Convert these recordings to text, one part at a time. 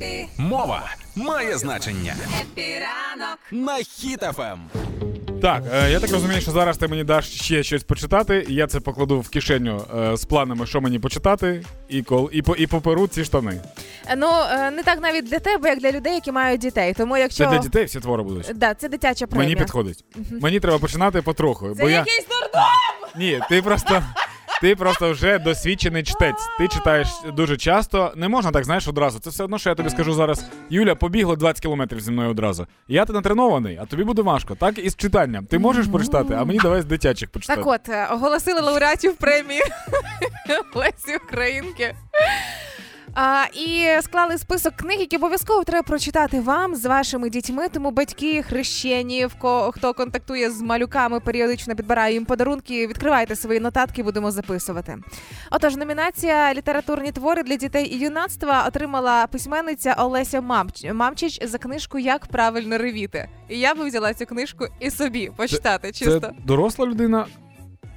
Епі, Мова має значення епіранок. на Ем. хітафем. Так, е, я так розумію, що зараз ти мені даш ще щось почитати, і я це покладу в кишеню е, з планами, що мені почитати, і кол і, по, і поперу ці штани. Ну е, не так навіть для тебе, як для людей, які мають дітей. Тому якщо Це для дітей всі твори будуть. Да, це дитяча премія. Мені підходить. Мені треба починати потроху. Це бо я... якийсь дурдом! Ні, ти просто. Ти просто вже досвідчений чтець. Ти читаєш дуже часто. Не можна так, знаєш, одразу. Це все одно, що я тобі скажу зараз. Юля, побігла 20 кілометрів зі мною одразу. Я ти натренований, а тобі буде важко. Так і з читанням. Ти можеш прочитати, а мені давай з дитячих почитати. Так от, е, оголосили лауреатів премії Лесі Українки. А, і склали список книг, які обов'язково треба прочитати вам з вашими дітьми. Тому батьки, хрещені, хто контактує з малюками, періодично підбирає їм подарунки. Відкривайте свої нотатки, будемо записувати. Отож, номінація літературні твори для дітей і юнацтва отримала письменниця Олеся Мамч- Мамчич за книжку Як правильно ревіти. І я би взяла цю книжку і собі почитати. чисто. Це доросла людина,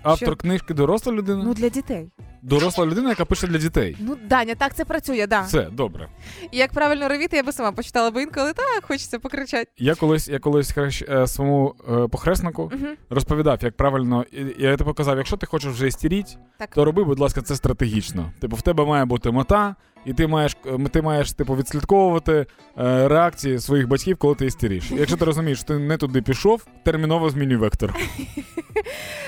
автор Що? книжки доросла людина. Ну для дітей. Доросла людина, яка пише для дітей. Ну, Даня, так це працює, да. Все, добре. Як правильно робити, я би сама почитала, бо інколи так хочеться покричати. Я колись, я колись хрещ, е, своєму е, похреснику Угу. розповідав, як правильно. і- Я тобі казав, якщо ти хочеш вже істеріть, Так. то роби, будь ласка, це стратегічно. Типу, в тебе має бути мета, і ти маєш е, ти маєш типу відслідковувати е, реакції своїх батьків, коли ти істериш. Якщо ти розумієш, що ти не туди пішов, терміново змінюй вектор.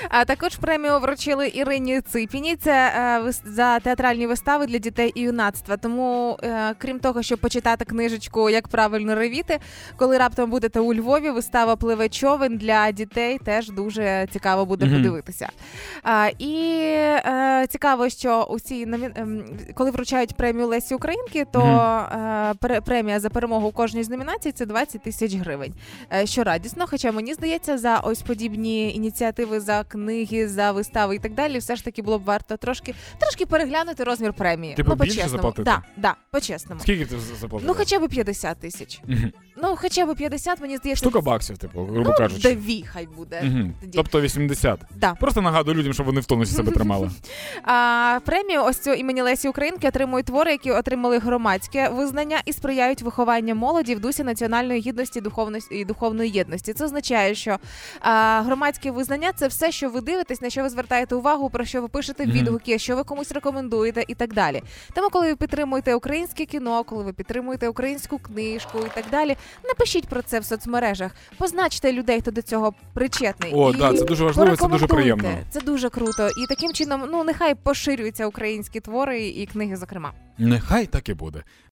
А також премію вручили Ірині Ципіні. Це е, за театральні вистави для дітей і юнацтва. Тому, крім того, щоб почитати книжечку Як правильно ревіти, коли раптом будете у Львові, вистава пливе човен для дітей теж дуже цікаво буде Мгм. подивитися. І цікаво, що у цій номі... ем, коли вручають премію Лесі Українки, то е, премія за перемогу у кожній з номінацій це 20 тисяч гривень. Е, що радісно. Хоча мені здається, за ось подібні ініціативи, за книги, за вистави і так далі, все ж таки було б варто трошки трошки переглянути розмір премії. Типу, ну, по-чесному. заплатити? Да, да, по-чесному. Скільки ти за- заплатив? Ну, хоча б 50 тисяч. Ну, хоча б 50, мені здається, Штука баксів, типу, грубо ну, кажучи. дві хай буде. Мгм. Тоді. Тобто 80. Да. Просто нагадую людям, щоб вони в тонусі себе тримали. А, премію ось цю імені Лесі Українки отримують твори, які отримали громадське визнання і сприяють вихованню молоді в дусі національної гідності духовності і духовної єдності. Це означає, що а, громадське визнання це все, що ви дивитесь, на що ви звертаєте увагу, про що ви пишете відгуки, що ви комусь рекомендуєте і так далі. Тому, коли ви підтримуєте українське кіно, коли ви підтримуєте українську книжку і так далі, напишіть про це в соцмережах, позначте людей, хто до цього причетний. О, І да, це дуже важливо, це дуже приємно. Це дуже круто. І таким чином, ну нехай поширюються українські твори і книги, зокрема. Нехай так і буде.